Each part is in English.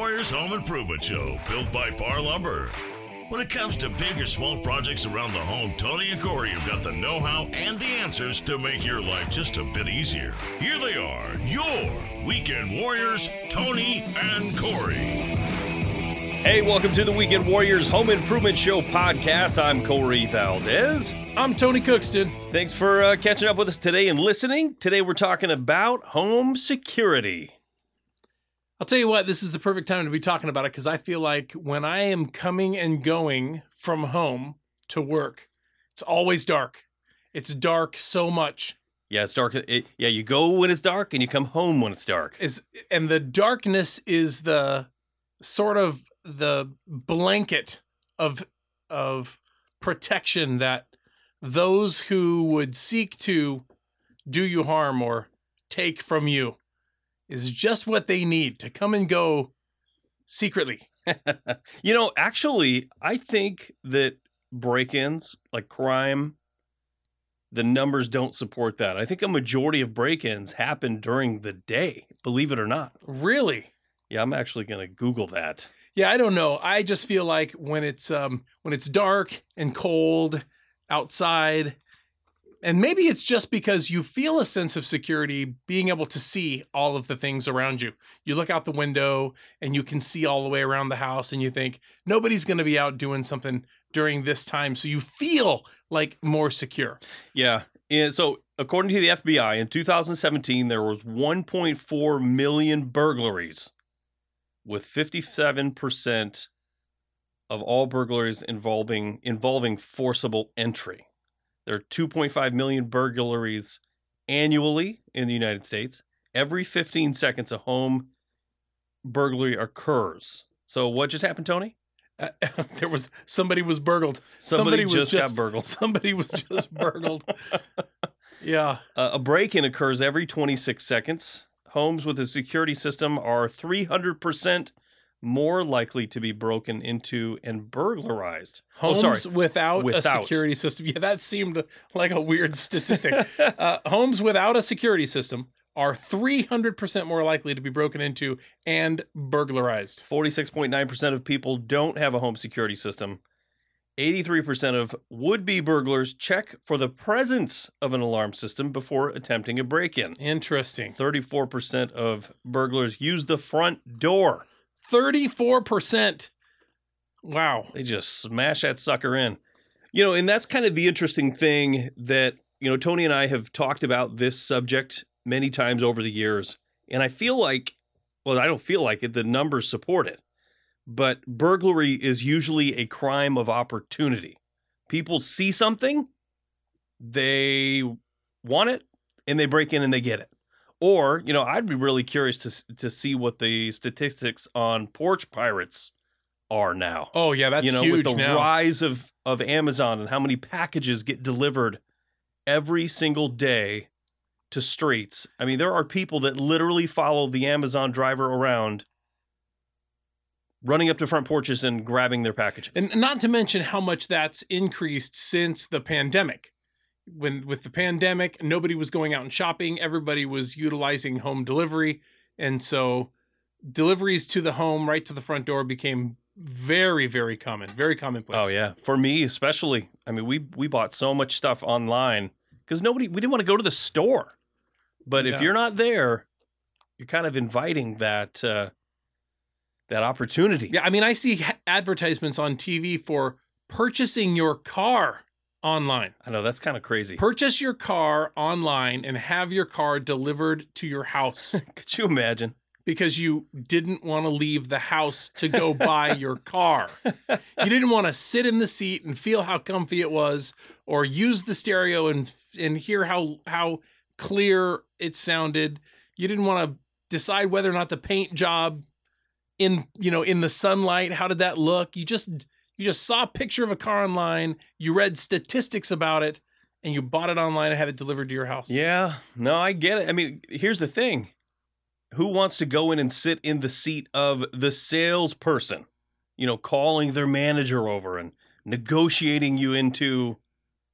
Warriors Home Improvement Show, built by Parr Lumber. When it comes to big or small projects around the home, Tony and Corey have got the know how and the answers to make your life just a bit easier. Here they are, your Weekend Warriors, Tony and Corey. Hey, welcome to the Weekend Warriors Home Improvement Show podcast. I'm Corey Valdez. I'm Tony Cookston. Thanks for uh, catching up with us today and listening. Today we're talking about home security. I'll tell you what, this is the perfect time to be talking about it because I feel like when I am coming and going from home to work, it's always dark. It's dark so much. Yeah, it's dark. It, yeah, you go when it's dark and you come home when it's dark. Is and the darkness is the sort of the blanket of of protection that those who would seek to do you harm or take from you is just what they need to come and go secretly. you know, actually, I think that break ins, like crime, the numbers don't support that. I think a majority of break ins happen during the day, believe it or not. Really? Yeah, I'm actually going to Google that. Yeah, I don't know. I just feel like when it's um when it's dark and cold outside and maybe it's just because you feel a sense of security being able to see all of the things around you. You look out the window and you can see all the way around the house and you think nobody's going to be out doing something during this time so you feel like more secure. Yeah. And so according to the FBI in 2017 there was 1.4 million burglaries with 57% of all burglaries involving involving forcible entry. There are 2.5 million burglaries annually in the United States. Every 15 seconds, a home burglary occurs. So, what just happened, Tony? Uh, there was somebody was burgled. Somebody, somebody just, just, got burgled. Somebody was just burgled. yeah. Uh, a break in occurs every 26 seconds. Homes with a security system are 300% more likely to be broken into and burglarized. Homes oh, sorry. Without, without, a security system. Yeah, that seemed like a weird statistic. uh, homes without a security system are 300% more likely to be broken into and burglarized. 46.9% of people don't have a home security system. 83% of would be burglars check for the presence of an alarm system before attempting a break in. Interesting. 34% of burglars use the front door. 34%. Wow. They just smash that sucker in. You know, and that's kind of the interesting thing that, you know, Tony and I have talked about this subject many times over the years. And I feel like, well, I don't feel like it, the numbers support it. But burglary is usually a crime of opportunity. People see something, they want it, and they break in and they get it. Or, you know, I'd be really curious to to see what the statistics on porch pirates are now. Oh yeah, that's you know, huge with the now. rise of of Amazon and how many packages get delivered every single day to streets. I mean, there are people that literally follow the Amazon driver around running up to front porches and grabbing their packages. And not to mention how much that's increased since the pandemic when with the pandemic, nobody was going out and shopping. Everybody was utilizing home delivery, and so deliveries to the home, right to the front door, became very, very common, very commonplace. Oh yeah, for me especially. I mean, we we bought so much stuff online because nobody we didn't want to go to the store. But if you're not there, you're kind of inviting that uh, that opportunity. Yeah, I mean, I see advertisements on TV for purchasing your car online. I know that's kind of crazy. Purchase your car online and have your car delivered to your house. Could you imagine? Because you didn't want to leave the house to go buy your car. You didn't want to sit in the seat and feel how comfy it was or use the stereo and and hear how how clear it sounded. You didn't want to decide whether or not the paint job in you know in the sunlight how did that look you just you just saw a picture of a car online, you read statistics about it, and you bought it online and had it delivered to your house. Yeah, no, I get it. I mean, here's the thing who wants to go in and sit in the seat of the salesperson, you know, calling their manager over and negotiating you into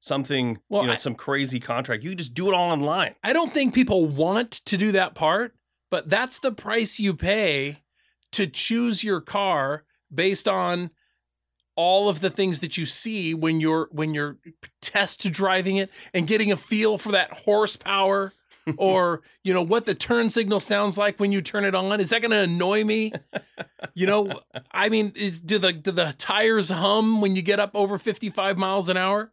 something, well, you know, I, some crazy contract? You just do it all online. I don't think people want to do that part, but that's the price you pay to choose your car based on all of the things that you see when you're when you're test driving it and getting a feel for that horsepower or you know what the turn signal sounds like when you turn it on. Is that going to annoy me? You know i mean is do the do the tires hum when you get up over 55 miles an hour?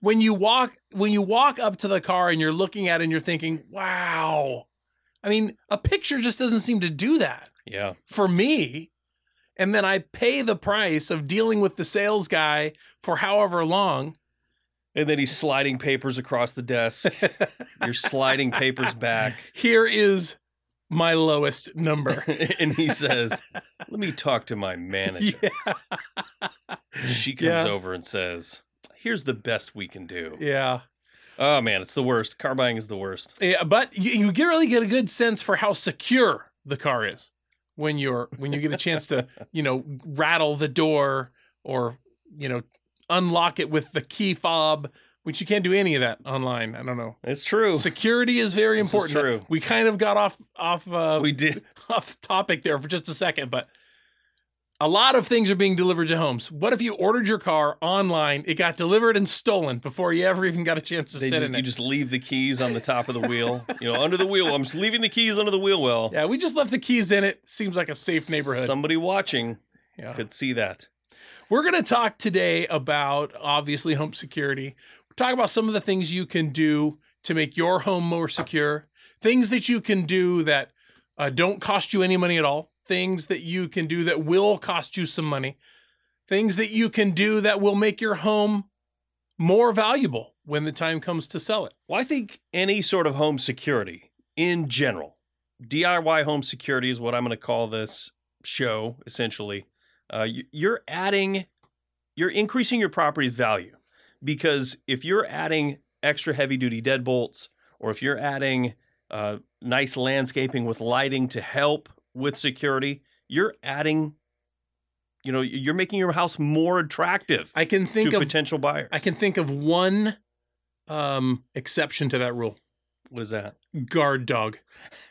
When you walk when you walk up to the car and you're looking at it and you're thinking wow. I mean a picture just doesn't seem to do that Yeah. for me and then i pay the price of dealing with the sales guy for however long And then he's sliding papers across the desk. You're sliding papers back. here is my lowest number and he says, Let me talk to my manager. She comes Yeah. over and says, Here's the best we can do. yeah Oh man, it's the worst. Car buying is the worst. Yeah, but you, you get really get a good sense for how secure the car is when you're when you get a chance to you know rattle the door or you know unlock it with the key fob, which you can't do any of that online. I don't know. It's true. Security is very This is important. true. We kind of got off off uh, we did. off topic there for just a second, but a lot of things are being delivered to homes. What if you ordered your car online, it got delivered and stolen before you ever even got a chance to They sit just, in it. you just leave the keys on the top of the wheel. You know, under the wheel. I'm just leaving the keys under the wheel well. yeah, we just left the keys in it. Seems like a safe neighborhood. Somebody watching yeah. could see that. We're going to talk today about obviously home security. We're talking about some of the things you can do to make your home more secure, things that you can do that uh, don't cost you any money at all, things that you can do that will cost you some money, things that you can do that will make your home more valuable when the time comes to sell it. Well, I think any sort of home security in general, DIY home security is what I'm going to call this show essentially. Uh, you- you're adding, you're increasing your property's value because if you're adding extra heavy duty deadbolts or if you're adding uh, nice landscaping with lighting to help with security, you're adding, you know, you're making your house more attractive I can think to of potential buyers. I can think of one um, exception to that rule. What is that? Guard dog.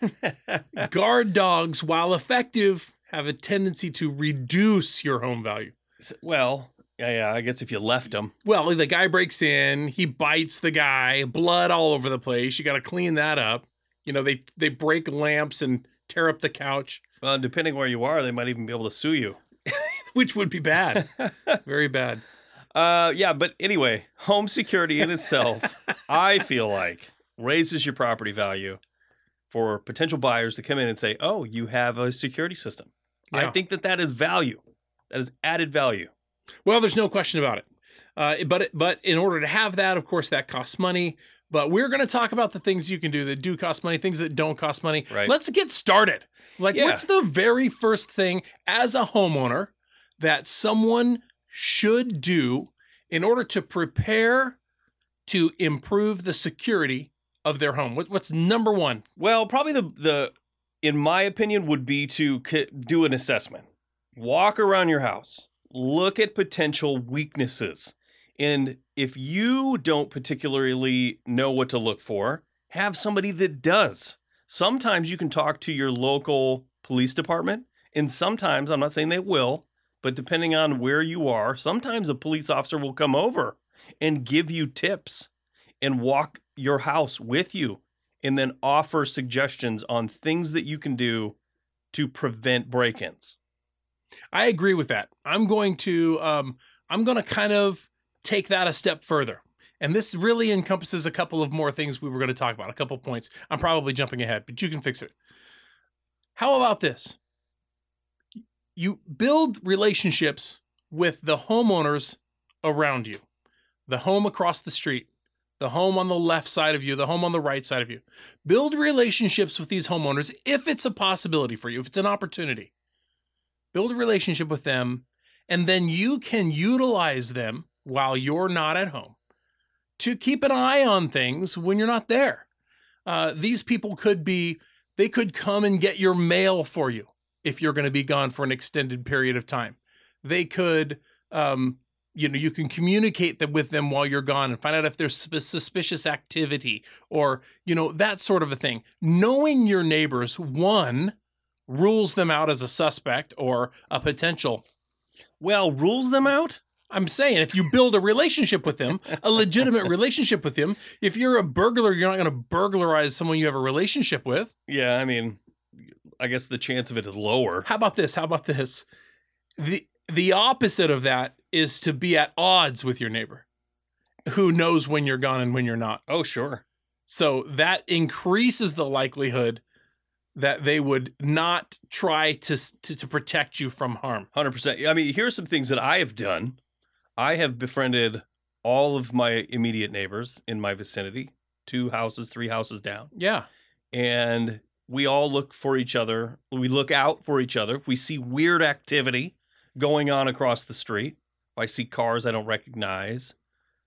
Guard dogs, while effective, have a tendency to reduce your home value. Well, yeah, yeah. I guess if you left them, Well, the guy breaks in, he bites the guy, blood all over the place. You got to clean that up. You know, they they break lamps and tear up the couch, well, depending where you are, they might even be able to sue you. which would be bad, very bad. Uh, yeah, but anyway, home security in itself, I feel like, raises your property value for potential buyers to come in and say, "Oh, you have a security system." I think that that is value. That is added value. Well, there's no question about it. Uh, but but in order to have that, of course, that costs money. But we're going to talk about the things you can do that do cost money, things that don't cost money. Right. Let's get started. Like, Yeah. what's the very first thing as a homeowner that someone should do in order to prepare to improve the security of their home? What, what's number one? Well, probably the the in my opinion would be to do an assessment. Walk around your house. Look at potential weaknesses. And if you don't particularly know what to look for, have somebody that does. Sometimes you can talk to your local police department, and sometimes, I'm not saying they will, but depending on where you are, sometimes a police officer will come over and give you tips and walk your house with you and then offer suggestions on things that you can do to prevent break-ins. I agree with that. I'm going to um, I'm going to kind of take that a step further. And this really encompasses a couple of more things we were going to talk about, a couple of points. I'm probably jumping ahead, but you can fix it. How about this? You build relationships with the homeowners around you, the home across the street, the home on the left side of you, the home on the right side of you. Build relationships with these homeowners if it's a possibility for you, if it's an opportunity build a relationship with them, and then you can utilize them while you're not at home to keep an eye on things when you're not there. Uh, these people could be, they could come and get your mail for you if you're going to be gone for an extended period of time. They could, um, you know, you can communicate them with them while you're gone and find out if there's sus- suspicious activity or, you know, that sort of a thing. Knowing your neighbors, one, rules them out as a suspect or a potential. Well, rules them out? I'm saying if you build a relationship with him, a legitimate relationship with him, if you're a burglar, you're not going to burglarize someone you have a relationship with. Yeah, I mean, I guess the chance of it is lower. How about this? How about this? The the opposite of that is to be at odds with your neighbor who knows when you're gone and when you're not. Oh, sure. So that increases the likelihood that they would not try to to, to protect you from harm. 100%. I mean, here's some things that I have done. I have befriended all of my immediate neighbors in my vicinity, two houses, three houses down. Yeah. And we all look for each other. We look out for each other. If we see weird activity going on across the street, if I see cars I don't recognize,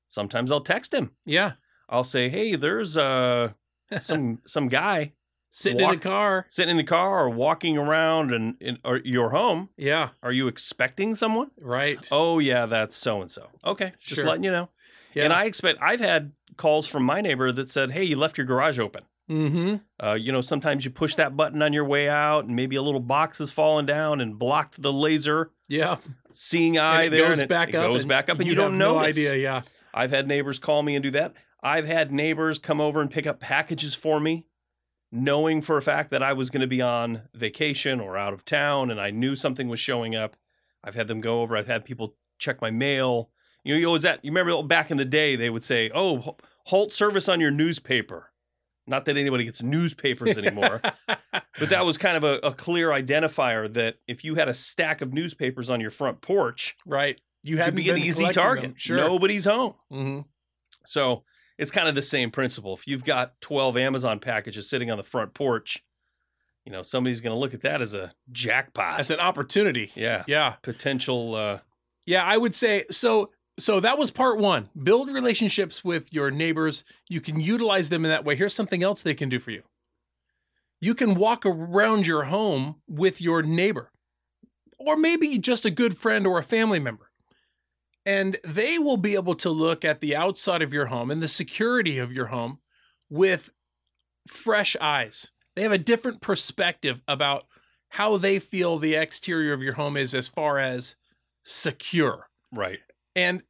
sometimes I'll text him. Yeah. I'll say, "Hey, there's uh some some guy Sitting Walk- in the car. sitting in the car or walking around and in or your home. Yeah. Are you expecting someone?" Right. Oh yeah, that's so and so. Okay, just Sure. letting you know. yeah. And I expect I've had calls from my neighbor that said, "Hey, you left your garage open." mm-hmm. Uh, you know, sometimes you push that button on your way out, and maybe a little box has fallen down and blocked the laser Yeah. seeing eye And it there, goes and back it up. goes and back up, and you you'd don't know. no idea. Yeah. I've had neighbors call me and do that. I've had neighbors come over and pick up packages for me, knowing for a fact that I was going to be on vacation or out of town, and I knew something was showing up. I've had them go over. I've had people check my mail. You know, you always that. You remember back in the day, they would say, "Oh, halt service on your newspaper." Not that anybody gets newspapers anymore, but that was kind of a, a clear identifier that if you had a stack of newspapers on your front porch, right. You had could be an easy target. Sure. Nobody's home. hmm So it's kind of the same principle. If you've got 12 Amazon packages sitting on the front porch, you know, somebody's going to look at that as a jackpot. As an opportunity. yeah. Yeah. Potential. Uh, Yeah, I would say so. So that was part one. Build relationships with your neighbors. You can utilize them in that way. Here's something else they can do for you. You can walk around your home with your neighbor, or maybe just a good friend or a family member. And they will be able to look at the outside of your home and the security of your home with fresh eyes. They have a different perspective about how they feel the exterior of your home is as far as secure. right. And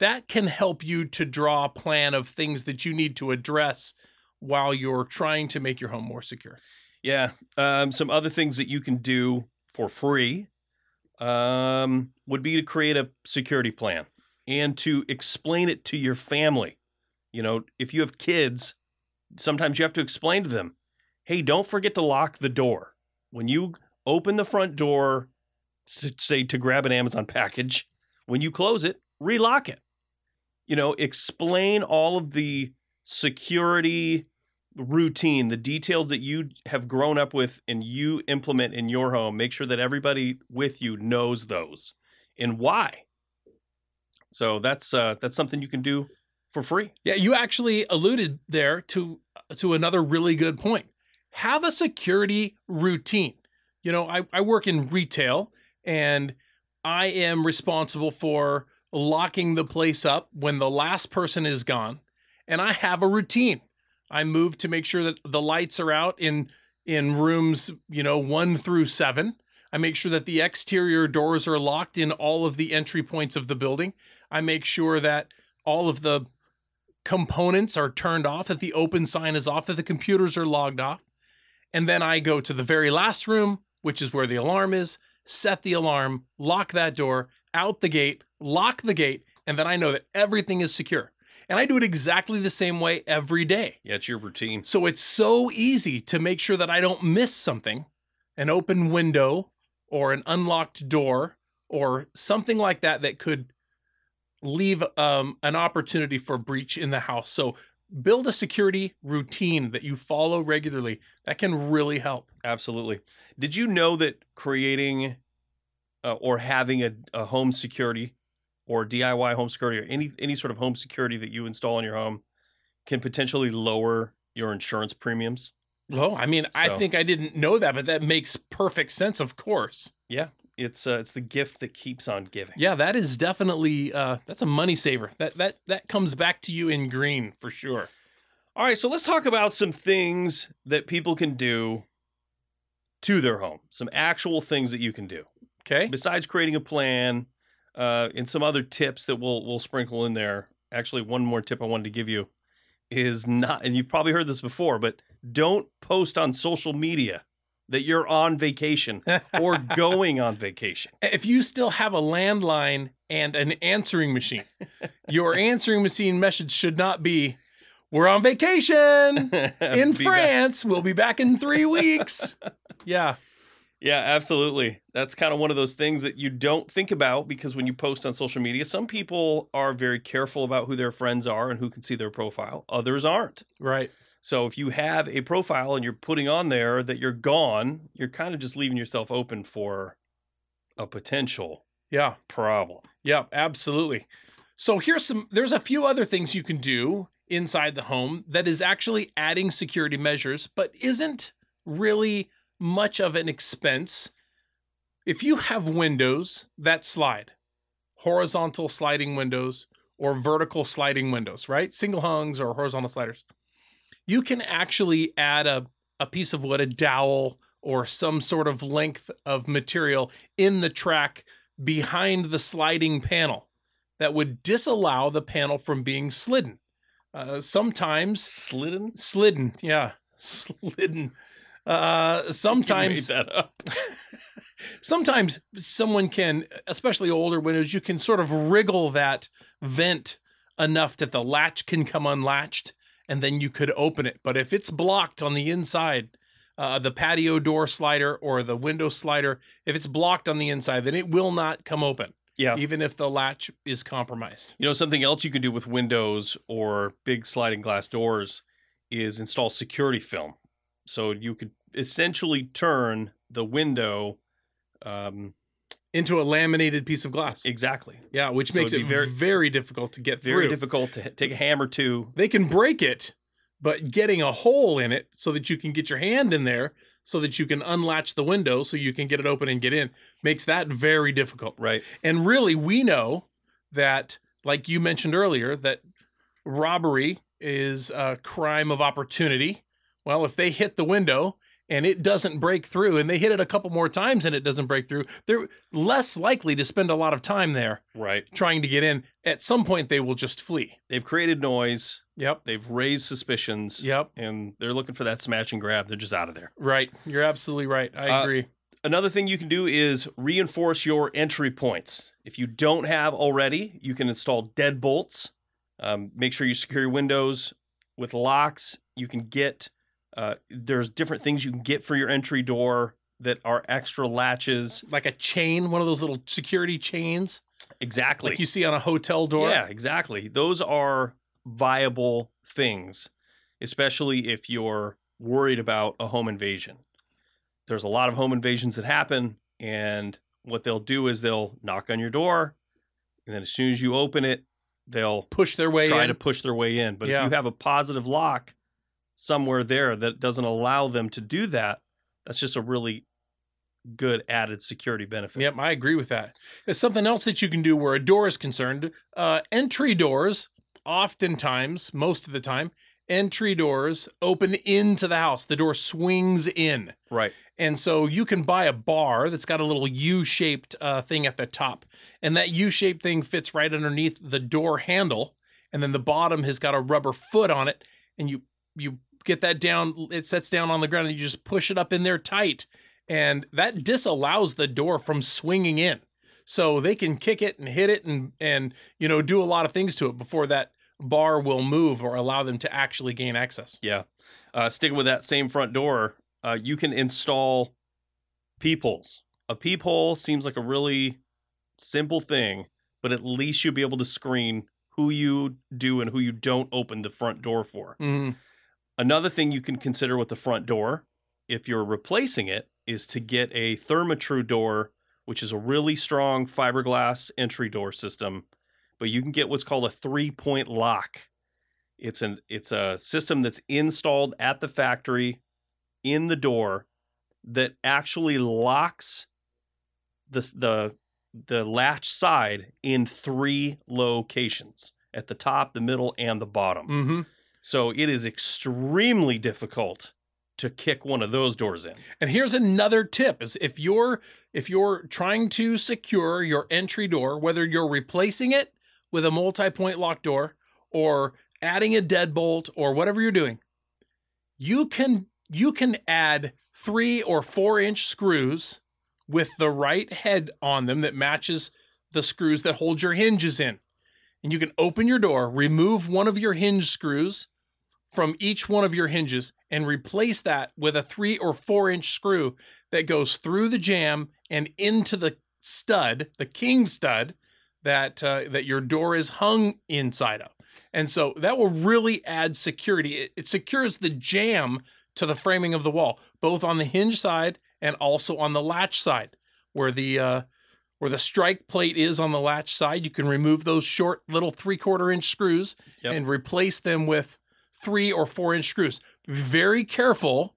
that can help you to draw a plan of things that you need to address while you're trying to make your home more secure. Yeah. Um, some other things that you can do for free um, would be to create a security plan and to explain it to your family. You know, if you have kids, sometimes you have to explain to them, hey, don't forget to lock the door. When you open the front door, say to grab an Amazon package, when you close it, relock it. You know, explain all of the security routine, the details that you have grown up with and you implement in your home. Make sure that everybody with you knows those and why. So that's uh, that's something you can do for free. Yeah, you actually alluded there to to another really good point. Have a security routine. You know, I, I work in retail and I am responsible for locking the place up when the last person is gone. And I have a routine. I move to make sure that the lights are out in in rooms, you know, 1 through 7. I make sure that the exterior doors are locked in all of the entry points of the building. I make sure that all of the components are turned off, that the open sign is off, that the computers are logged off. And then I go to the very last room, which is where the alarm is, set the alarm, lock that door, out the gate, lock the gate, and then I know that everything is secure. And I do it exactly the same way every day. Yeah, it's your routine. So it's so easy to make sure that I don't miss something an open window or an unlocked door or something like that that could leave um, an opportunity for breach in the house. So build a security routine that you follow regularly. That can really help. Absolutely. Did you know that creating uh, or having a, a home security or DIY home security or any any sort of home security that you install in your home can potentially lower your insurance premiums? Oh, I mean, I think I didn't know that, but that makes perfect sense, of course. Yeah, it's uh, it's the gift that keeps on giving. Yeah, that is definitely uh, that's a money saver. That that that comes back to you in green for sure. All right, so let's talk about some things that people can do to their home. Some actual things that you can do Okay. besides creating a plan, uh, and some other tips that we'll we'll sprinkle in there. Actually, one more tip I wanted to give you is not, and you've probably heard this before, but don't post on social media that you're on vacation or going on vacation. if you still have a landline and an answering machine, your answering machine message should not be, "We're on vacation in Be back- France. We'll be back in three weeks." yeah. Yeah, absolutely. That's kind of one of those things that you don't think about because when you post on social media, some people are very careful about who their friends are and who can see their profile. Others aren't. Right. So if you have a profile and you're putting on there that you're gone, you're kind of just leaving yourself open for a potential Yeah. problem. Yeah, absolutely. So here's some there's a few other things you can do inside the home that is actually adding security measures but isn't really much of an expense. If you have windows that slide, horizontal sliding windows or vertical sliding windows, right? Single hungs or horizontal sliders. You can actually add a, a piece of wood, a dowel, or some sort of length of material in the track behind the sliding panel that would disallow the panel from being slidden. Uh, sometimes Slidden? slidden, yeah, slidden. Uh, sometimes, You made that up. sometimes someone can, especially older windows, you can sort of wriggle that vent enough that the latch can come unlatched, and then you could open it. But if it's blocked on the inside, uh, the patio door slider or the window slider, if it's blocked on the inside, then it will not come open. Yeah. even if the latch is compromised. You know, something else you can do with windows or big sliding glass doors is install security film. So you could essentially turn the window um, Into a laminated piece of glass. exactly. Yeah, which So makes it very, very difficult to get Very through. Very difficult to take a hammer to. They can break it, but getting a hole in it so that you can get your hand in there so that you can unlatch the window so you can get it open and get in makes that very difficult. Right. And really, we know that, like you mentioned earlier, that robbery is a crime of opportunity. Well, if they hit the window and it doesn't break through, and they hit it a couple more times and it doesn't break through, they're less likely to spend a lot of time there Right. trying to get in. At some point, they will just flee. They've created noise. Yep. They've raised suspicions. Yep. And they're looking for that smash and grab. They're just out of there. Right. You're absolutely right. I Uh, agree. Another thing you can do is reinforce your entry points. If you don't have already, you can install deadbolts. Um, make sure you secure your windows with locks. You can get uh, there's different things you can get for your entry door that are extra latches. Like a chain, one of those little security chains Exactly. like you see on a hotel door. Yeah, exactly. Those are viable things, especially if you're worried about a home invasion. There's a lot of home invasions that happen, and what they'll do is they'll knock on your door, and then as soon as you open it, they'll Push their way try in. to push their way in. But Yeah. if you have a positive lock somewhere there that doesn't allow them to do that, that's just a really good added security benefit. Yep, I agree with that. There's something else that you can do where a door is concerned. Uh, entry doors, oftentimes, most of the time, entry doors open into the house. The door swings in. Right. And so you can buy a bar that's got a little U shaped uh, thing at the top. And that U shaped thing fits right underneath the door handle. And then the bottom has got a rubber foot on it. And you, you get that down, it sets down on the ground and you just push it up in there tight. And that disallows the door from swinging in. So they can kick it and hit it and, and, you know, do a lot of things to it before that bar will move or allow them to actually gain access. Yeah. Uh, sticking with that same front door, uh, you can install peepholes. A peephole seems like a really simple thing, but at least you'll be able to screen who you do and who you don't open the front door for. Mm, Another thing you can consider with the front door, if you're replacing it, is to get a Therma-Tru door, which is a really strong fiberglass entry door system. But you can get what's called a three-point lock. It's an it's a system that's installed at the factory in the door that actually locks the the the latch side in three locations at the top, the middle, and the bottom. hmm So it is extremely difficult to kick one of those doors in. And here's another tip is if you're if you're trying to secure your entry door, whether you're replacing it with a multi-point lock door or adding a deadbolt or whatever you're doing, you can you can add 3 or 4 inch screws with the right head on them that matches the screws that hold your hinges in. And you can open your door, remove one of your hinge screws from each one of your hinges and replace that with a three or four inch screw that goes through the jamb and into the stud, the king stud that uh, that your door is hung inside of. And so that will really add security. It, it secures the jamb to the framing of the wall, both on the hinge side and also on the latch side, where the uh, where the strike plate is on the latch side. You can remove those short little three quarter inch screws Yep. and replace them with three or four inch screws. Be very careful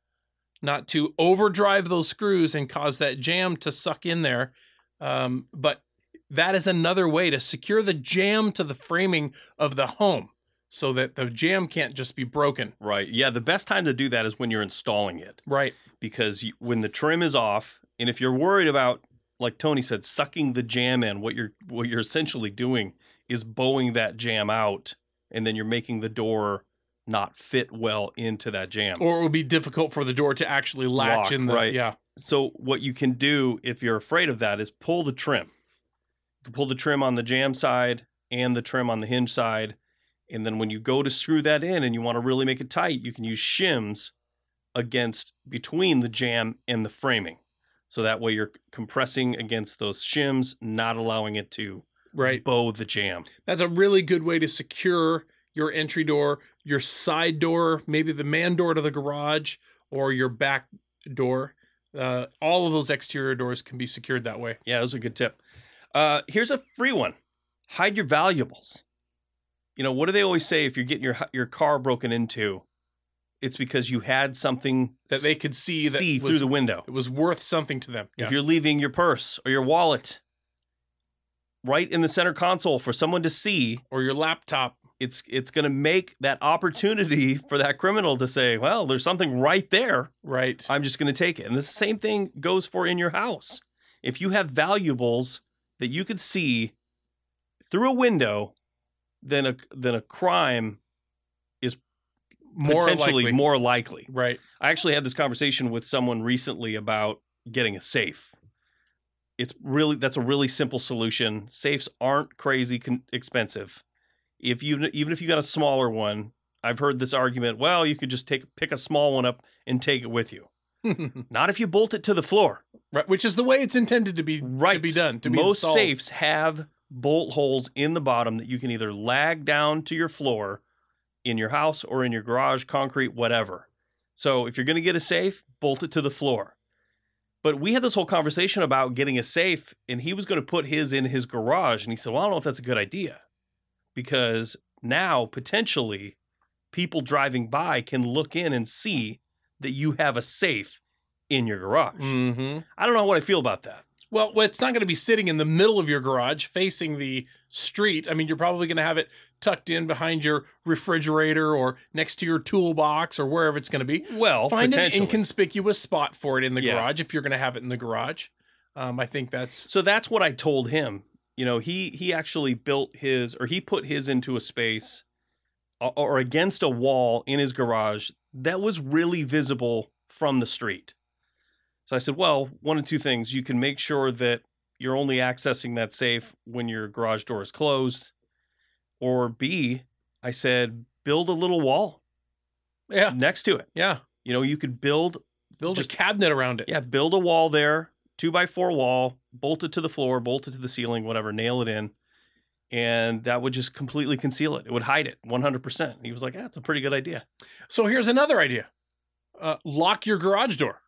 not to overdrive those screws and cause that jamb to suck in there. Um, but that is another way to secure the jamb to the framing of the home so that the jamb can't just be broken. Right. Yeah. The best time to do that is when you're installing it Right. because you, when the trim is off, and if you're worried about, like Tony said, sucking the jamb in, what you're what you're essentially doing is bowing that jamb out, and then you're making the door not fit well into that jamb. Or it would be difficult for the door to actually latch Lock, in the right. yeah. So what you can do if you're afraid of that is pull the trim. You can pull the trim on the jamb side and the trim on the hinge side. And then when you go to screw that in and you want to really make it tight, you can use shims against between the jamb and the framing. So that way you're compressing against those shims, not allowing it to Right. bow the jamb. That's a really good way to secure your entry door, your side door, maybe the man door to the garage, or your back door. Uh, all of those exterior doors can be secured that way. Yeah, that was a good tip. Uh, here's a free one: hide your valuables. You know, what do they always say if you're getting your your car broken into? It's because you had something That they could see that see was, through the window. it was worth something to them. If you're leaving your purse or your wallet right in the center console for someone to see, or your laptop. It's it's going to make that opportunity for that criminal to say, "Well, there's something right there. Right. I'm just going to take it." And the same thing goes for in your house. If you have valuables that you could see through a window, then a then a crime is more potentially likely. more likely. Right. I actually had this conversation with someone recently about getting a safe. It's really that's a really simple solution. Safes aren't crazy con- expensive. If you even if you got a smaller one, I've heard this argument. Well, you could just take pick a small one up and take it with you. Not if you bolt it to the floor. right. Which is the way it's intended to be Right. to be done. To be Most installed. safes have bolt holes in the bottom that you can either lag down to your floor in your house or in your garage, concrete, whatever. So if you're going to get a safe, bolt it to the floor. But we had this whole conversation about getting a safe, and he was going to put his in his garage. And he said, Well, I don't know if that's a good idea because now potentially people driving by can look in and see that you have a safe in your garage. Mm-hmm. I don't know what I feel about that. Well, it's not going to be sitting in the middle of your garage facing the street. I mean, you're probably going to have it tucked in behind your refrigerator or next to your toolbox or wherever it's going to be. Well, Find an inconspicuous spot for it in the Yeah. garage if you're going to have it in the garage. Um, I think that's So that's what I told him. You know, he he actually built his or he put his into a space or, or against a wall in his garage that was really visible from the street. So I said, well, one of two things. You can make sure that you're only accessing that safe when your garage door is closed. Or B, I said, build a little wall yeah, next to it. yeah. You know, you could build Build Just- a cabinet around it. yeah, build a wall there, two by four wall, bolt it to the floor, bolt it to the ceiling, whatever, nail it in. And that would just completely conceal it. It would hide it 100%. He was like, that's a pretty good idea. So here's another idea: uh, lock your garage door.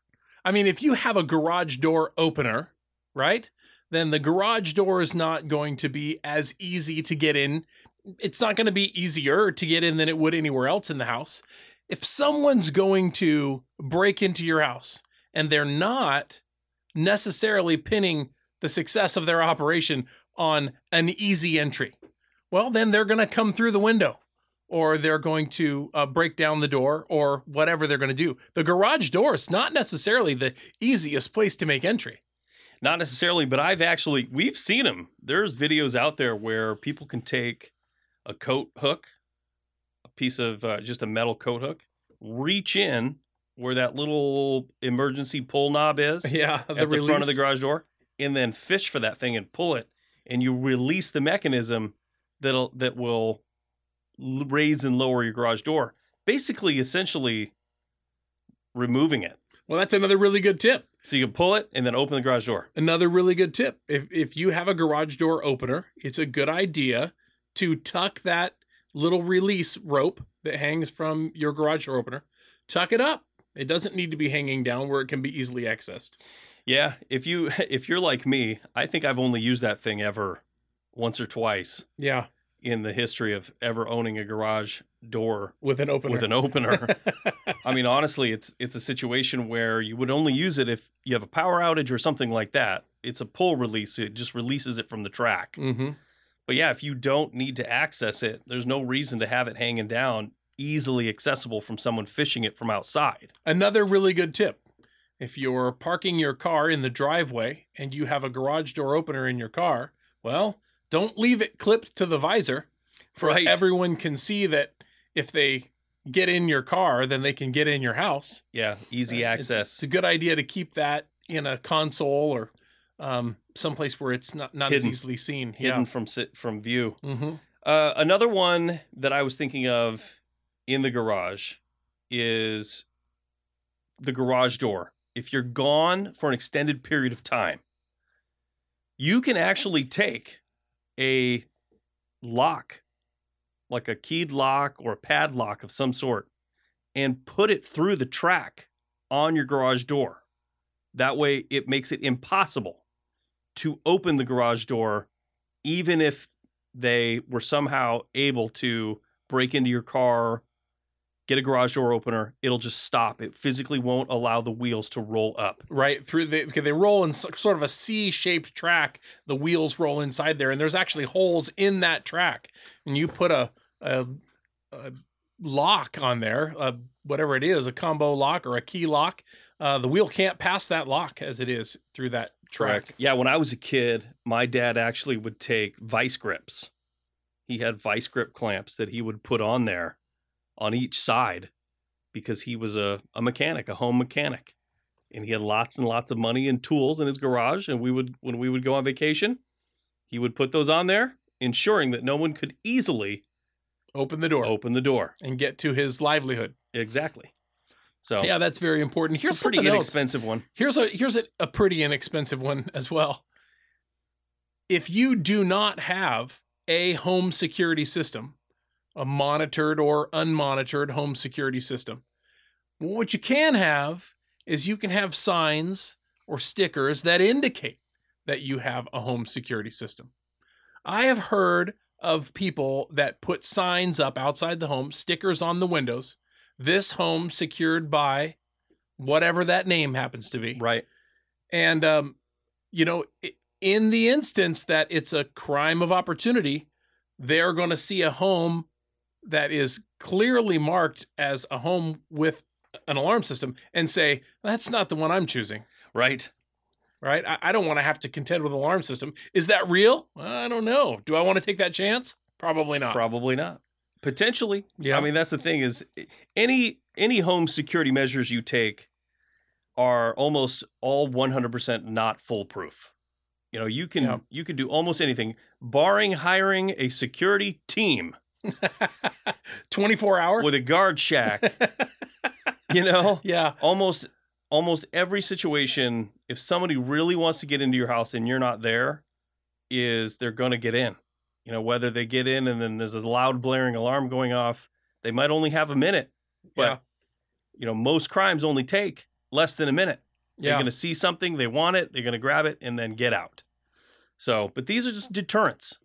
I mean, if you have a garage door opener, right, then the garage door is not going to be as easy to get in. It's not going to be easier to get in than it would anywhere else in the house. If someone's going to break into your house and they're not necessarily pinning the success of their operation on an easy entry, well, then they're going to come through the window or they're going to uh, break down the door or whatever they're going to do. The garage door is not necessarily the easiest place to make entry. Not necessarily, but I've actually we've seen them. There's videos out there where people can take a coat hook, a piece of uh, just a metal coat hook, reach in where that little emergency pull knob is Yeah, at the front of the garage door, and then fish for that thing and pull it, and you release the mechanism that'll that will raise and lower your garage door. Basically, essentially removing it. Well, that's another really good tip. So you can pull it and then open the garage door. Another really good tip. If if you have a garage door opener, it's a good idea to tuck that little release rope that hangs from your garage door opener, tuck it up. It doesn't need to be hanging down where it can be easily accessed. Yeah, if you if you're like me, I think I've only used that thing ever once or twice Yeah, in the history of ever owning a garage door with an opener. with an opener. I mean, honestly, it's it's a situation where you would only use it if you have a power outage or something like that. It's a pull release; it just releases it from the track. mm-hmm. But yeah, if you don't need to access it, there's no reason to have it hanging down, easily accessible from someone fishing it from outside. Another really good tip. If you're parking your car in the driveway and you have a garage door opener in your car, well, don't leave it clipped to the visor. Right. Everyone can see that if they get in your car, then they can get in your house. yeah, easy Uh, access. It's, a good idea to keep that in a console or um, someplace where it's not, not as easily seen. hidden from from view. Yeah. hmm Uh, another one that I was thinking of in the garage is the garage door. If you're gone for an extended period of time, you can actually take a lock, like a keyed lock or a padlock of some sort, and put it through the track on your garage door. That way, it makes it impossible to open the garage door, even if they were somehow able to break into your car, get a garage door opener, it'll just stop. It physically won't allow the wheels to roll up. Right through the because they roll in sort of a C-shaped track. The wheels roll inside there, and there's actually holes in that track. And you put a a, a lock on there, uh, whatever it is, a combo lock or a key lock. Uh, the wheel can't pass that lock as it is through that track. Yeah, when I was a kid, my dad actually would take vice grips. He had vice grip clamps that he would put on there on each side because he was a, a mechanic, a home mechanic. And he had lots and lots of money and tools in his garage. And we would when we would go on vacation, he would put those on there, ensuring that no one could easily Open the door open the door. and get to his livelihood. Exactly. So Yeah, that's very important. Here's a pretty something else. inexpensive one. Here's a here's a, a pretty inexpensive one as well. If you do not have a home security system, a monitored or unmonitored home security system, what you can have is you can have signs or stickers that indicate that you have a home security system. I have heard of people that put signs up outside the home, stickers on the windows, this home secured by whatever that name happens to be. Right. And, um, you know, in the instance that it's a crime of opportunity, they're going to see a home that is clearly marked as a home with an alarm system and say, that's not the one I'm choosing. Right. Right? I, I don't want to have to contend with an alarm system. Is that real? I don't know. Do I want to take that chance? Probably not. Probably not. Potentially. Yeah. I mean, that's the thing is any any home security measures you take are almost all 100% not foolproof. You know, you can Yeah. you can do almost anything barring hiring a security team 24 hour? with a guard shack, you know? yeah. Almost almost every situation if somebody really wants to get into your house and you're not there is they're going to get in. You know, whether they get in and then there's a loud blaring alarm going off, they might only have a minute. But Yeah. you know, most crimes only take less than a minute. They're Yeah. going to see something, they want it, they're going to grab it and then get out. So, but these are just deterrents.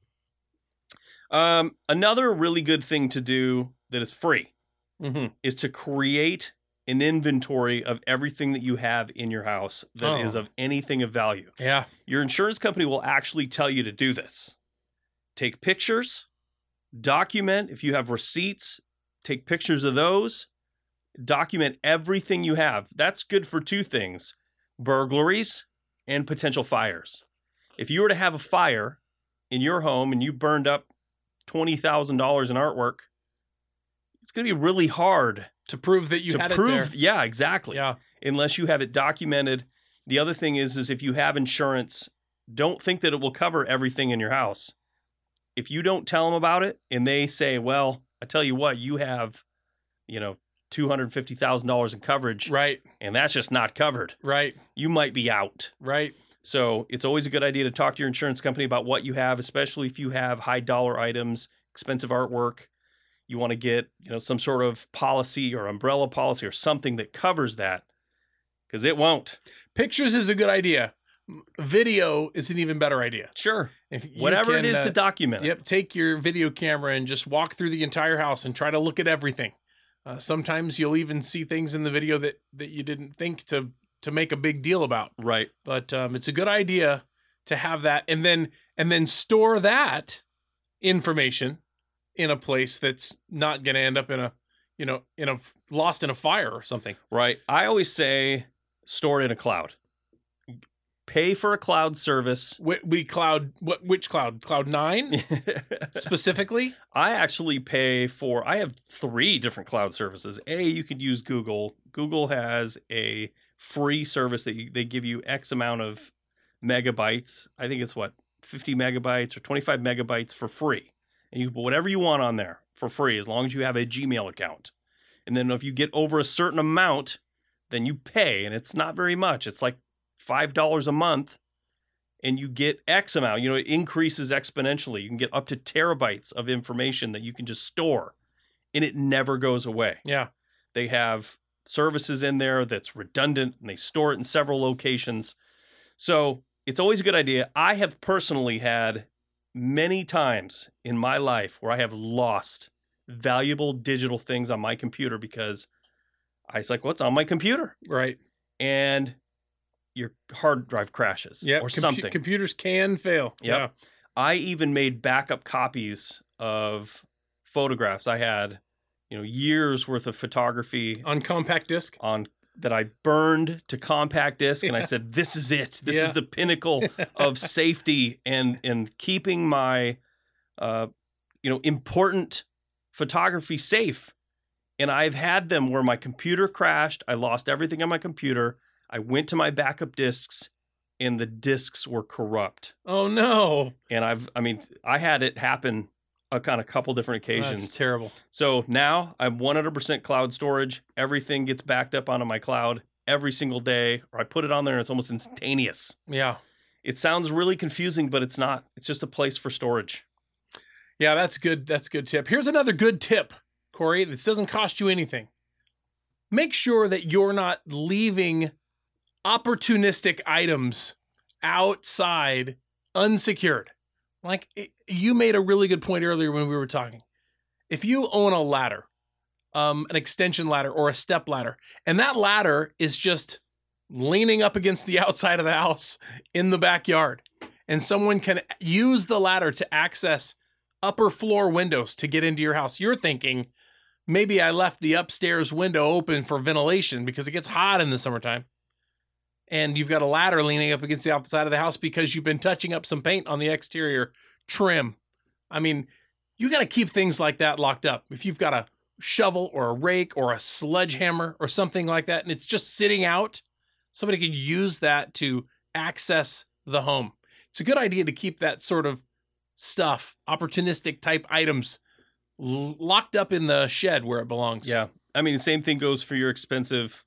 Um, another really good thing to do that is free hmm is to create an inventory of everything that you have in your house that is Oh. of anything of value. Yeah. Your insurance company will actually tell you to do this. Take pictures, document if you have receipts, take pictures of those, document everything you have. That's good for two things burglaries and potential fires. If you were to have a fire in your home and you burned up $20,000 in artwork, it's going to be really hard To prove that you to had prove. it there. Yeah, exactly. Yeah. Unless you have it documented. The other thing is, is if you have insurance, don't think that it will cover everything in your house. If you don't tell them about it and they say, well, I tell you what, you have, you know, $250,000 in coverage Right. and that's just not covered, Right. you might be out. Right. So it's always a good idea to talk to your insurance company about what you have, especially if you have high dollar items, expensive artwork. You want to get, you know, some sort of policy or umbrella policy or something that covers that because it won't. Pictures is a good idea. Video is an even better idea. Sure. If Whatever can, it is uh, to document. Yep, take your video camera and just walk through the entire house and try to look at everything. Uh, sometimes you'll even see things in the video that that you didn't think to to make a big deal about. Right. But um, it's a good idea to have that and then and then store that information in a place that's not going to end up in a you know in a lost in a fire or something. Right. I always say store it in a cloud. Pay for a cloud service. We, we cloud what which cloud? Cloud 9 specifically? I actually pay for I have three different cloud services. A, you could use Google. Google has a free service that you, they give you X amount of megabytes. I think it's what 50 megabytes or 25 megabytes for free. And you put whatever you want on there for free as long as you have a Gmail account. And then if you get over a certain amount, then you pay and it's not very much. It's like $5 a month and you get X amount. You know, it increases exponentially. You can get up to terabytes of information that you can just store and it never goes away. Yeah. They have services in there that's redundant and they store it in several locations. So it's always a good idea. I have personally had many times in my life where I have lost valuable digital things on my computer because I was like, what's on my computer? Right. And your hard drive crashes Yeah. or compu- something. computers can fail. Yep. Yeah. I even made backup copies of photographs I had, you know, years worth of photography On compact disc. on that I burned to compact disc and I said this is it. This Yeah. is the pinnacle of safety and and keeping my uh you know important photography safe. And I've had them where my computer crashed, I lost everything on my computer. I went to my backup discs and the discs were corrupt. Oh no. And I've I mean I had it happen a on a couple different occasions. That's terrible. So now I'm 100% cloud storage. Everything gets backed up onto my cloud every single day, or I put it on there and it's almost instantaneous. Yeah. It sounds really confusing, but it's not. It's just a place for storage. Yeah, that's good. That's a good tip. Here's another good tip, Corey. This doesn't cost you anything. Make sure that you're not leaving opportunistic items outside unsecured. Like it- you made a really good point earlier when we were talking. If you own a ladder, um, an extension ladder or a step ladder, and that ladder is just leaning up against the outside of the house in the backyard, and someone can use the ladder to access upper floor windows to get into your house. You're thinking maybe I left the upstairs window open for ventilation because it gets hot in the summertime. And you've got a ladder leaning up against the outside of the house because you've been touching up some paint on the exterior trim. I mean, you got to keep things like that locked up. If you've got a shovel or a rake or a sledgehammer or something like that and it's just sitting out, somebody could use that to access the home. It's a good idea to keep that sort of stuff, opportunistic type items, l- locked up in the shed where it belongs. Yeah. I mean, the same thing goes for your expensive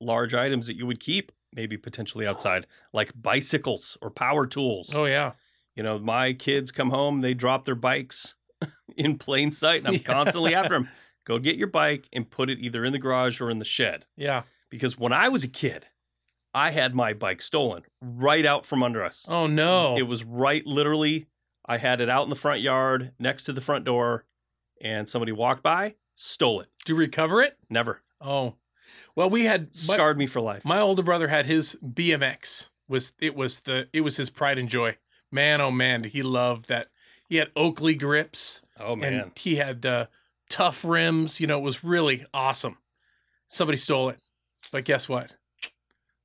large items that you would keep maybe potentially outside, like bicycles or power tools. Oh yeah. You know, my kids come home, they drop their bikes in plain sight, and I'm Yeah. constantly after them. Go get your bike and put it either in the garage or in the shed. Yeah. Because when I was a kid, I had my bike stolen right out from under us. Oh no. It was right literally, I had it out in the front yard next to the front door, and somebody walked by, stole it. Do you recover it? Never. Oh. Well, we had Scarred me for life. my older brother had his BMX. Was it was the it was his pride and joy. Man, oh man, he loved that. He had Oakley grips. Oh man. and he had uh, tough rims. You know, it was really awesome. Somebody stole it, but guess what?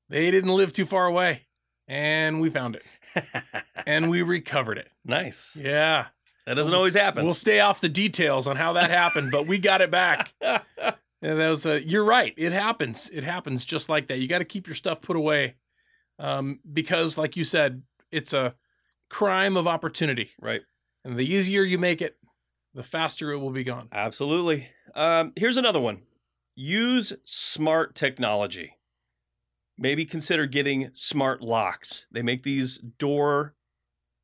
They didn't live too far away, and we found it and we recovered it. nice. Yeah, That doesn't always happen. we'll stay off the details on how that happened, but we got it back. That was, uh, you're right. It happens. It happens just like that. You got to keep your stuff put away, um, because, like you said, it's a crime of opportunity, right. and the easier you make it, the faster it will be gone. Absolutely. Um, here's another one. Use smart technology. Maybe consider getting smart locks. They make these door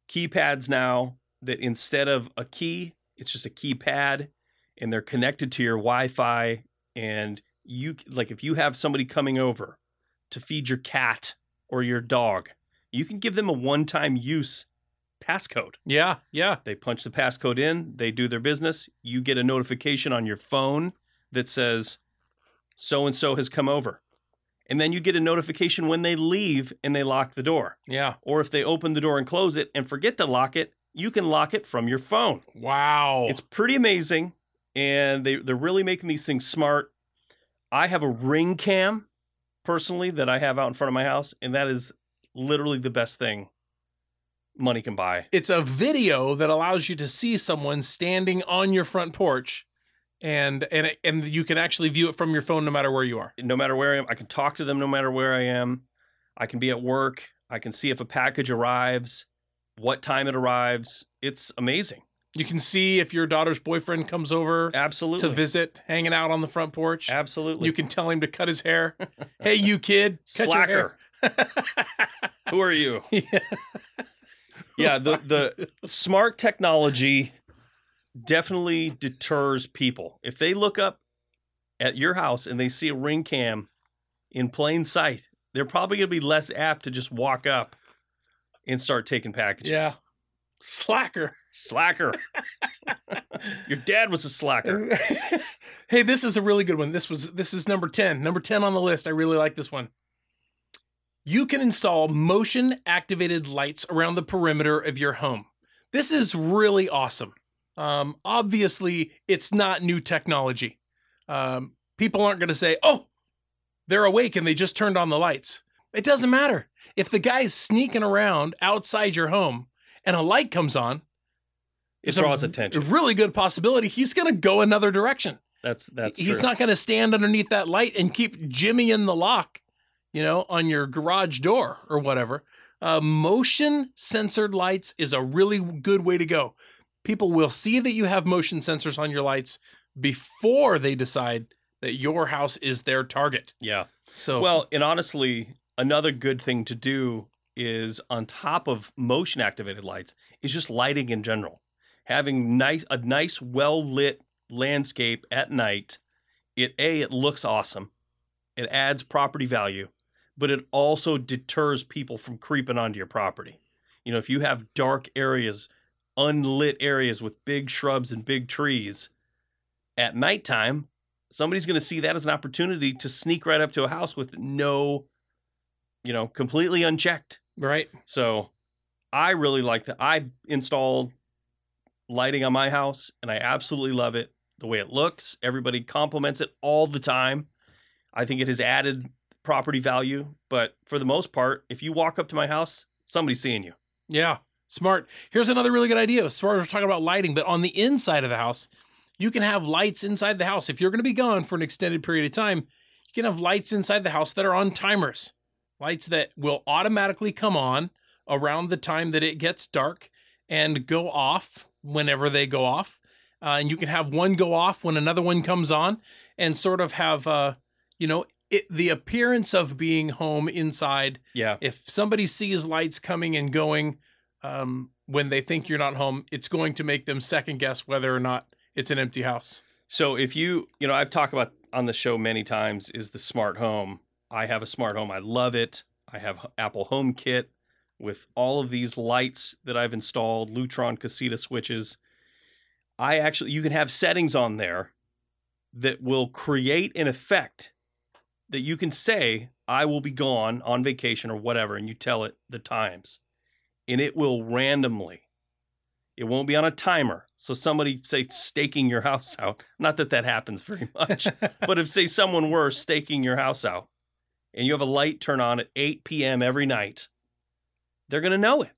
keypads now that instead of a key, it's just a keypad and they're connected to your Wi-Fi and you like if you have somebody coming over to feed your cat or your dog, you can give them a one-time use passcode. Yeah, yeah. They punch the passcode in, they do their business. You get a notification on your phone that says, so and so has come over. And then you get a notification when they leave and they lock the door. Yeah. Or if they open the door and close it and forget to lock it, you can lock it from your phone. Wow. It's pretty amazing. And they, they're really making these things smart. I have a ring cam personally that I have out in front of my house, and that is literally the best thing money can buy. it's a video that allows you to see someone standing on your front porch and and and you can actually view it from your phone no matter where you are. no matter where I am. I can talk to them no matter where I am. I can be at work. I can see if a package arrives, what time it arrives. It's amazing. You can see if your daughter's boyfriend comes over Absolutely. to visit, hanging out on the front porch. Absolutely. You can tell him to cut his hair. hey, you kid, cut your Slacker. hair. Who are you? Yeah. Yeah, the the smart technology definitely deters people. If they look up at your house and they see a ring cam in plain sight, they're probably going to be less apt to just walk up and start taking packages. Yeah. Slacker. Slacker. Your dad was a slacker. hey, this is a really good one. This was this is number 10. Number 10 on the list. I really like this one. You can install motion activated lights around the perimeter of your home. This is really awesome. Um, obviously, it's not new technology. Um, people aren't going to say, "Oh, they're awake and they just turned on the lights." It doesn't matter. If the guy's sneaking around outside your home and a light comes on, It a- draws a attention. really good possibility he's going to go another direction. That's that's he's true. not going to stand underneath that light and keep jimmying the lock, you know, on your garage door or whatever. Uh, motion censored lights is a really good way to go. People will see that you have motion sensors on your lights before they decide that your house is their target. Yeah. So, Well, and honestly, another good thing to do is on top of motion activated lights is just lighting in general. Having nice a nice well lit landscape at night, it a it looks awesome. It adds property value, but it also deters people from creeping onto your property. You know, if you have dark areas, unlit areas with big shrubs and big trees, at nighttime, somebody's going to see that as an opportunity to sneak right up to a house with no, you know, completely unchecked. right? So I really like that. I installed lighting on my house and I absolutely love it. The way it looks, everybody compliments it all the time. I think it has added property value, but for the most part, if you walk up to my house, somebody's seeing you. Yeah, smart. Here's another really good idea. As far as we're talking about lighting, but on the inside of the house, you can have lights inside the house. If you're going to be gone for an extended period of time, you can have lights inside the house that are on timers. Lights that will automatically come on around the time that it gets dark and go off whenever they go off. Uh, and you can have one go off when another one comes on and sort of have, uh, you know, it, the appearance of being home inside Yeah. if somebody sees lights coming and going um, when they think you're not home, it's going to make them second guess whether or not it's an empty house. So if you, you know, I've talked about on the show many times is the smart home. I have a smart home. I love it. I have Apple HomeKit with all of these lights that I've installed, Lutron Caséta switches. I actually you can have settings on there that will create an effect that you can say I will be gone on vacation or whatever and you tell it the times and it will randomly It won't be on a timer. So somebody say staking your house out. Not that that happens very much, but if say someone were staking your house out and you have a light turn on at 8 p.m. every night, they're going to know it.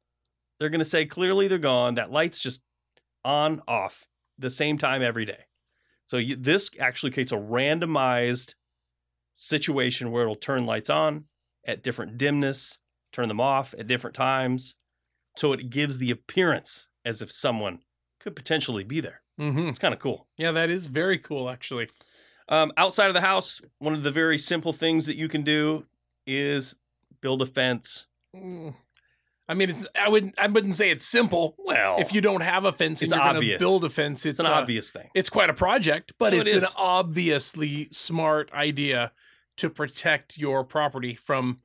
They're going to say clearly they're gone. That light's just on off the same time every day. So you, this actually creates a randomized situation where it'll turn lights on at different dimness, turn them off at different times. So it gives the appearance as if someone could potentially be there. Mm-hmm. It's kind of cool. Yeah, that is very cool, actually. Um, outside of the house, one of the very simple things that you can do is build a fence. Mm. I mean, it's I wouldn't I wouldn't say it's simple. Well, If you don't have a fence and It's you're going to build a fence, it's, it's an uh, obvious thing. It's quite a project, but it it's an obviously smart idea to protect your property from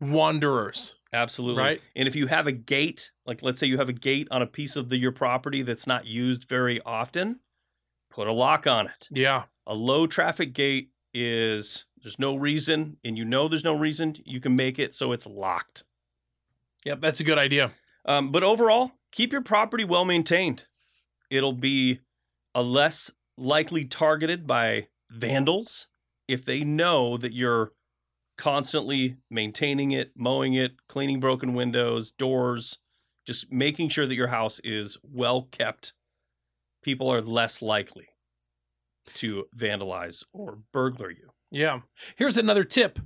wanderers. Absolutely. Right. And if you have a gate, like let's say you have a gate on a piece of the, your property that's not used very often, put a lock on it. Yeah. A low traffic gate is there's no reason, and you know there's no reason, you can make it so it's locked. Yep, that's a good idea. Um, but overall, keep your property well maintained. It'll be a less likely targeted by vandals if they know that you're constantly maintaining it, mowing it, cleaning broken windows, doors, just making sure that your house is well kept. People are less likely to vandalize or burglar you. Yeah. Here's another tip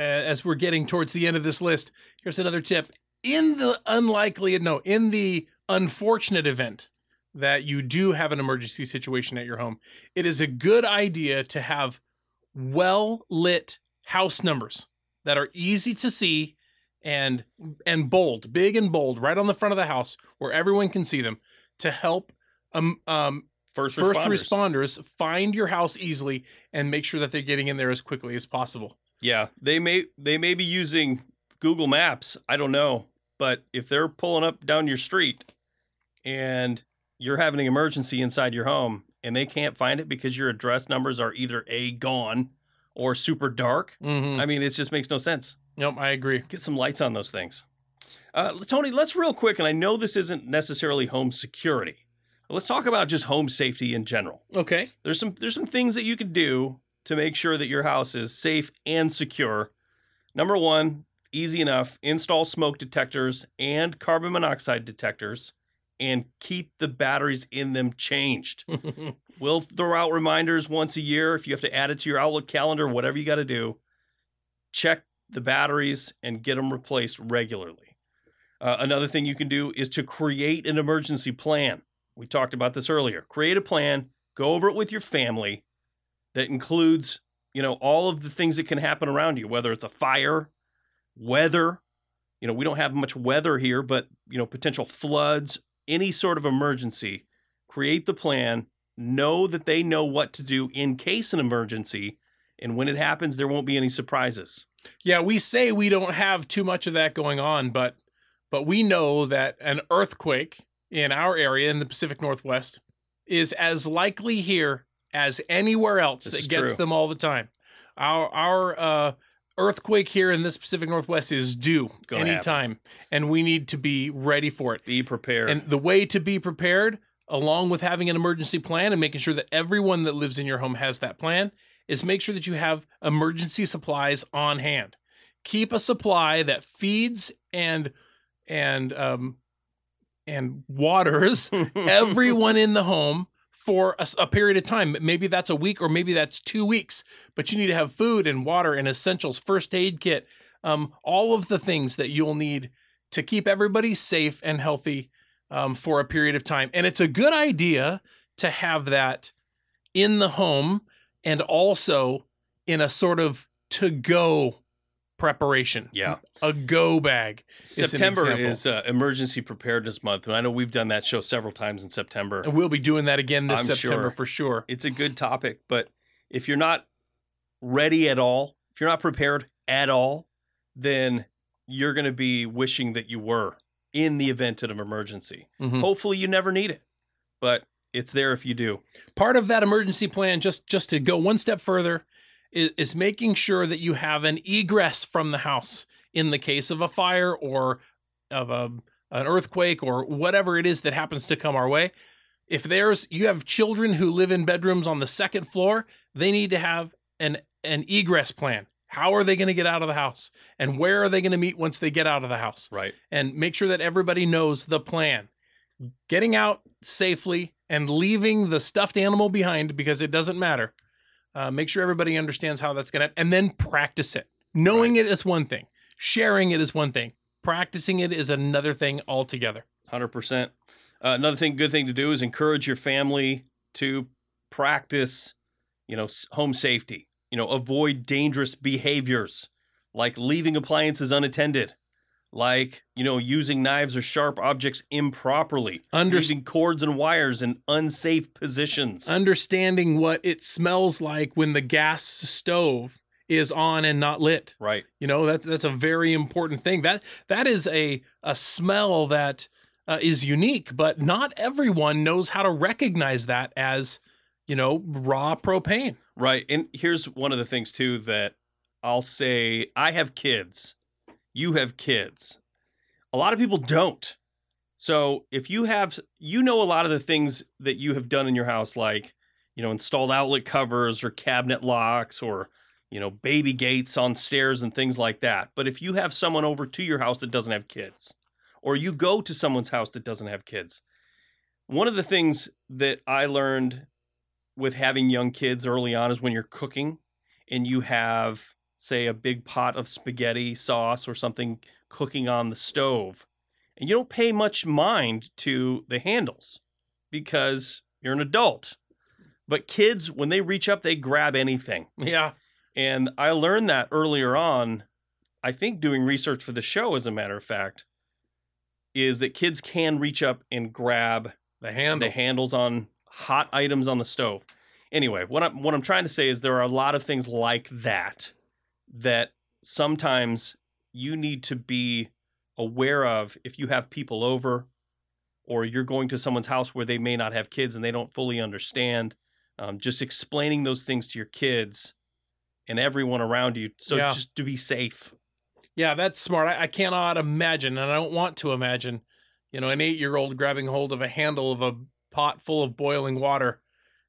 as we're getting towards the end of this list. Here's another tip. In the unlikely, no, in the unfortunate event that you do have an emergency situation at your home, it is a good idea to have well lit house numbers that are easy to see and and bold, big and bold, right on the front of the house where everyone can see them to help um, um, First, first responders. responders find your house easily and make sure that they're getting in there as quickly as possible. Yeah, they may they may be using Google Maps. I don't know, but if they're pulling up down your street and you're having an emergency inside your home and they can't find it because your address numbers are either a gone or super dark, Mm-hmm. I mean, it just makes no sense. Nope, I agree. Get some lights on those things. Uh, Tony, let's real quick, and I know this isn't necessarily home security. Let's talk about just home safety in general. Okay. There's some there's some things that you can do to make sure that your house is safe and secure. Number one, it's easy enough. Install smoke detectors and carbon monoxide detectors and keep the batteries in them changed. We'll throw out reminders once a year if you have to add it to your Outlook calendar, whatever you got to do. Check the batteries and get them replaced regularly. Uh, another thing you can do is to create an emergency plan. We talked about this earlier. Create a plan, go over it with your family that includes, you know, all of the things that can happen around you, whether it's a fire, weather, you know, we don't have much weather here, but, you know, potential floods, any sort of emergency. Create the plan, know that they know what to do in case an emergency, and when it happens, there won't be any surprises. yeah, we say we don't have too much of that going on, but but we know that an earthquake in our area in the Pacific Northwest is as likely here as anywhere else This that gets true. them all the time. Our our uh, earthquake here in this Pacific Northwest is due Gonna happen. and we need to be ready for it. Be prepared. And the way to be prepared, along with having an emergency plan and making sure that everyone that lives in your home has that plan, is make sure that you have emergency supplies on hand. Keep a supply that feeds and and um and waters everyone in the home for a period of time. Maybe that's a week or maybe that's two weeks, but you need to have food and water and essentials, first aid kit, um, all of the things that you'll need to keep everybody safe and healthy um, for a period of time. And it's a good idea to have that in the home and also in a sort of to go preparation. Yeah. A go bag. September example. is uh, Emergency Preparedness Month, and I know we've done that show several times in September. And we'll be doing that again this I'm September sure. for sure. It's a good topic, but if you're not ready at all, if you're not prepared at all, then you're going to be wishing that you were in the event of an emergency. Mhm. Hopefully, you never need it, but it's there if you do. part of that emergency plan just just to go one step further is, is making sure that you have an egress from the house in the case of a fire or of a an earthquake or whatever it is that happens to come our way. If there's you have children who live in bedrooms on the second floor, they need to have an an egress plan. How are they going to get out of the house? And where are they going to meet once they get out of the house? Right. And make sure that everybody knows the plan. Getting out safely and leaving the stuffed animal behind because it doesn't matter. Uh, make sure everybody understands how that's going to, and then practice it. Knowing it is one thing, sharing it is one thing, practicing it is another thing altogether. Hundred percent. Uh, another thing, good thing to do is encourage your family to practice, you know, home safety. You know, avoid dangerous behaviors like leaving appliances unattended, like you know, using knives or sharp objects improperly, Under- using cords and wires in unsafe positions. Understanding what it smells like when the gas stove is on and not lit. right. You know, that's that's a very important thing. That that is a a smell that uh, is unique, but not everyone knows how to recognize that as, you know, raw propane. Right. And here's one of the things too that I'll say I have kids. You have kids. A lot of people don't. So if you have you know a lot of the things that you have done in your house like, you know, installed outlet covers or cabinet locks or, you know, baby gates on stairs and things like that. But if you have someone over to your house that doesn't have kids or you go to someone's house that doesn't have kids, one of the things that I learned with having young kids early on is when you're cooking and you have say a big pot of spaghetti sauce or something cooking on the stove and you don't pay much mind to the handles because you're an adult but kids when they reach up they grab anything Yeah. and i learned that earlier on i think doing research for the show as a matter of fact is that kids can reach up and grab The handle. the handles on hot items on the stove. Anyway, what I'm what I'm trying to say is there are a lot of things like that that sometimes you need to be aware of if you have people over or you're going to someone's house where they may not have kids and they don't fully understand. Um, just explaining those things to your kids and everyone around you, so Yeah. just to be safe. Yeah, that's smart. I, I cannot imagine, and I don't want to imagine, you know, an eight year old grabbing hold of a handle of a pot full of boiling water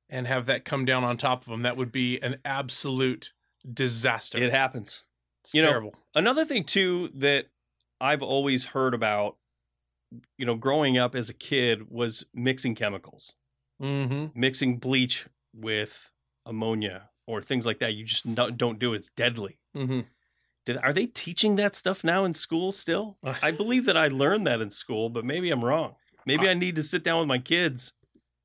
and have that come down on top of them. That would be an absolute disaster. It happens. it's you know, terrible. Another thing too that I've always heard about, you know, growing up as a kid was mixing chemicals, mm-hmm. mixing bleach with ammonia or things like that. You just don't, don't do it. It's deadly. Mm-hmm. Did, are they teaching that stuff now in school still? I believe that I learned that in school, but maybe I'm wrong. Maybe I need to sit down with my kids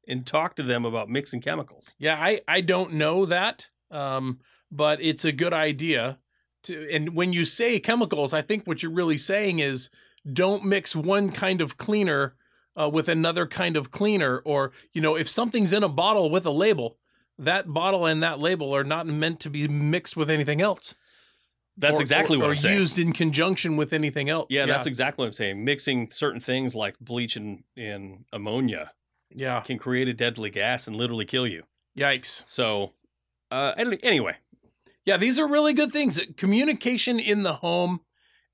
and talk to them about mixing chemicals. Yeah, I, I don't know that, um, but it's a good idea. To, and when you say chemicals, I think what you're really saying is don't mix one kind of cleaner uh, with another kind of cleaner. Or, you know, if something's in a bottle with a label, that bottle and that label are not meant to be mixed with anything else. That's Or- exactly or, what or I'm saying. used in conjunction with anything else. yeah, that's exactly what I'm saying. Mixing certain things like bleach and, and ammonia yeah. can create a deadly gas and literally kill you. Yikes. So, uh, anyway, Yeah, these are really good things. Communication in the home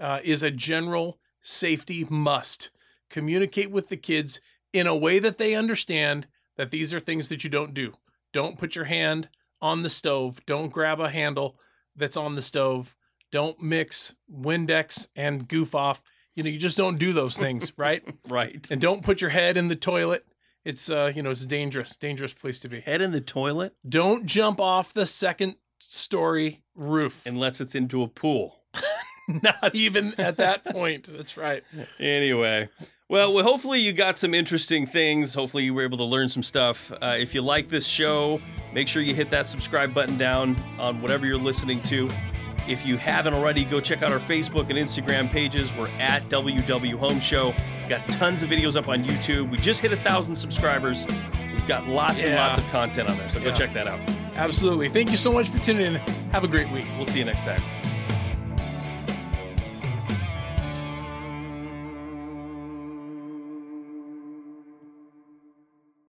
uh, is a general safety must. Communicate with the kids in a way that they understand that these are things that you don't do. Don't put your hand on the stove. Don't grab a handle that's on the stove. Don't mix Windex and goof off. You know, you just don't do those things, right? right. And don't put your head in the toilet. It's uh, you know, it's dangerous, dangerous place to be. Head in the toilet Don't jump off the second story roof. unless it's into a pool. Not even at that point. That's right. Anyway, well, well, hopefully you got some interesting things. Hopefully you were able to learn some stuff. Uh, if you like this show, make sure you hit that subscribe button down on whatever you're listening to. If you haven't already, go check out our Facebook and Instagram pages. We're at WW Home Show. We've got tons of videos up on YouTube. We just hit a thousand subscribers. We've got lots and lots of content on there, so go Yeah. check that out. Absolutely. Thank you so much for tuning in. Have a great week. We'll see you next time.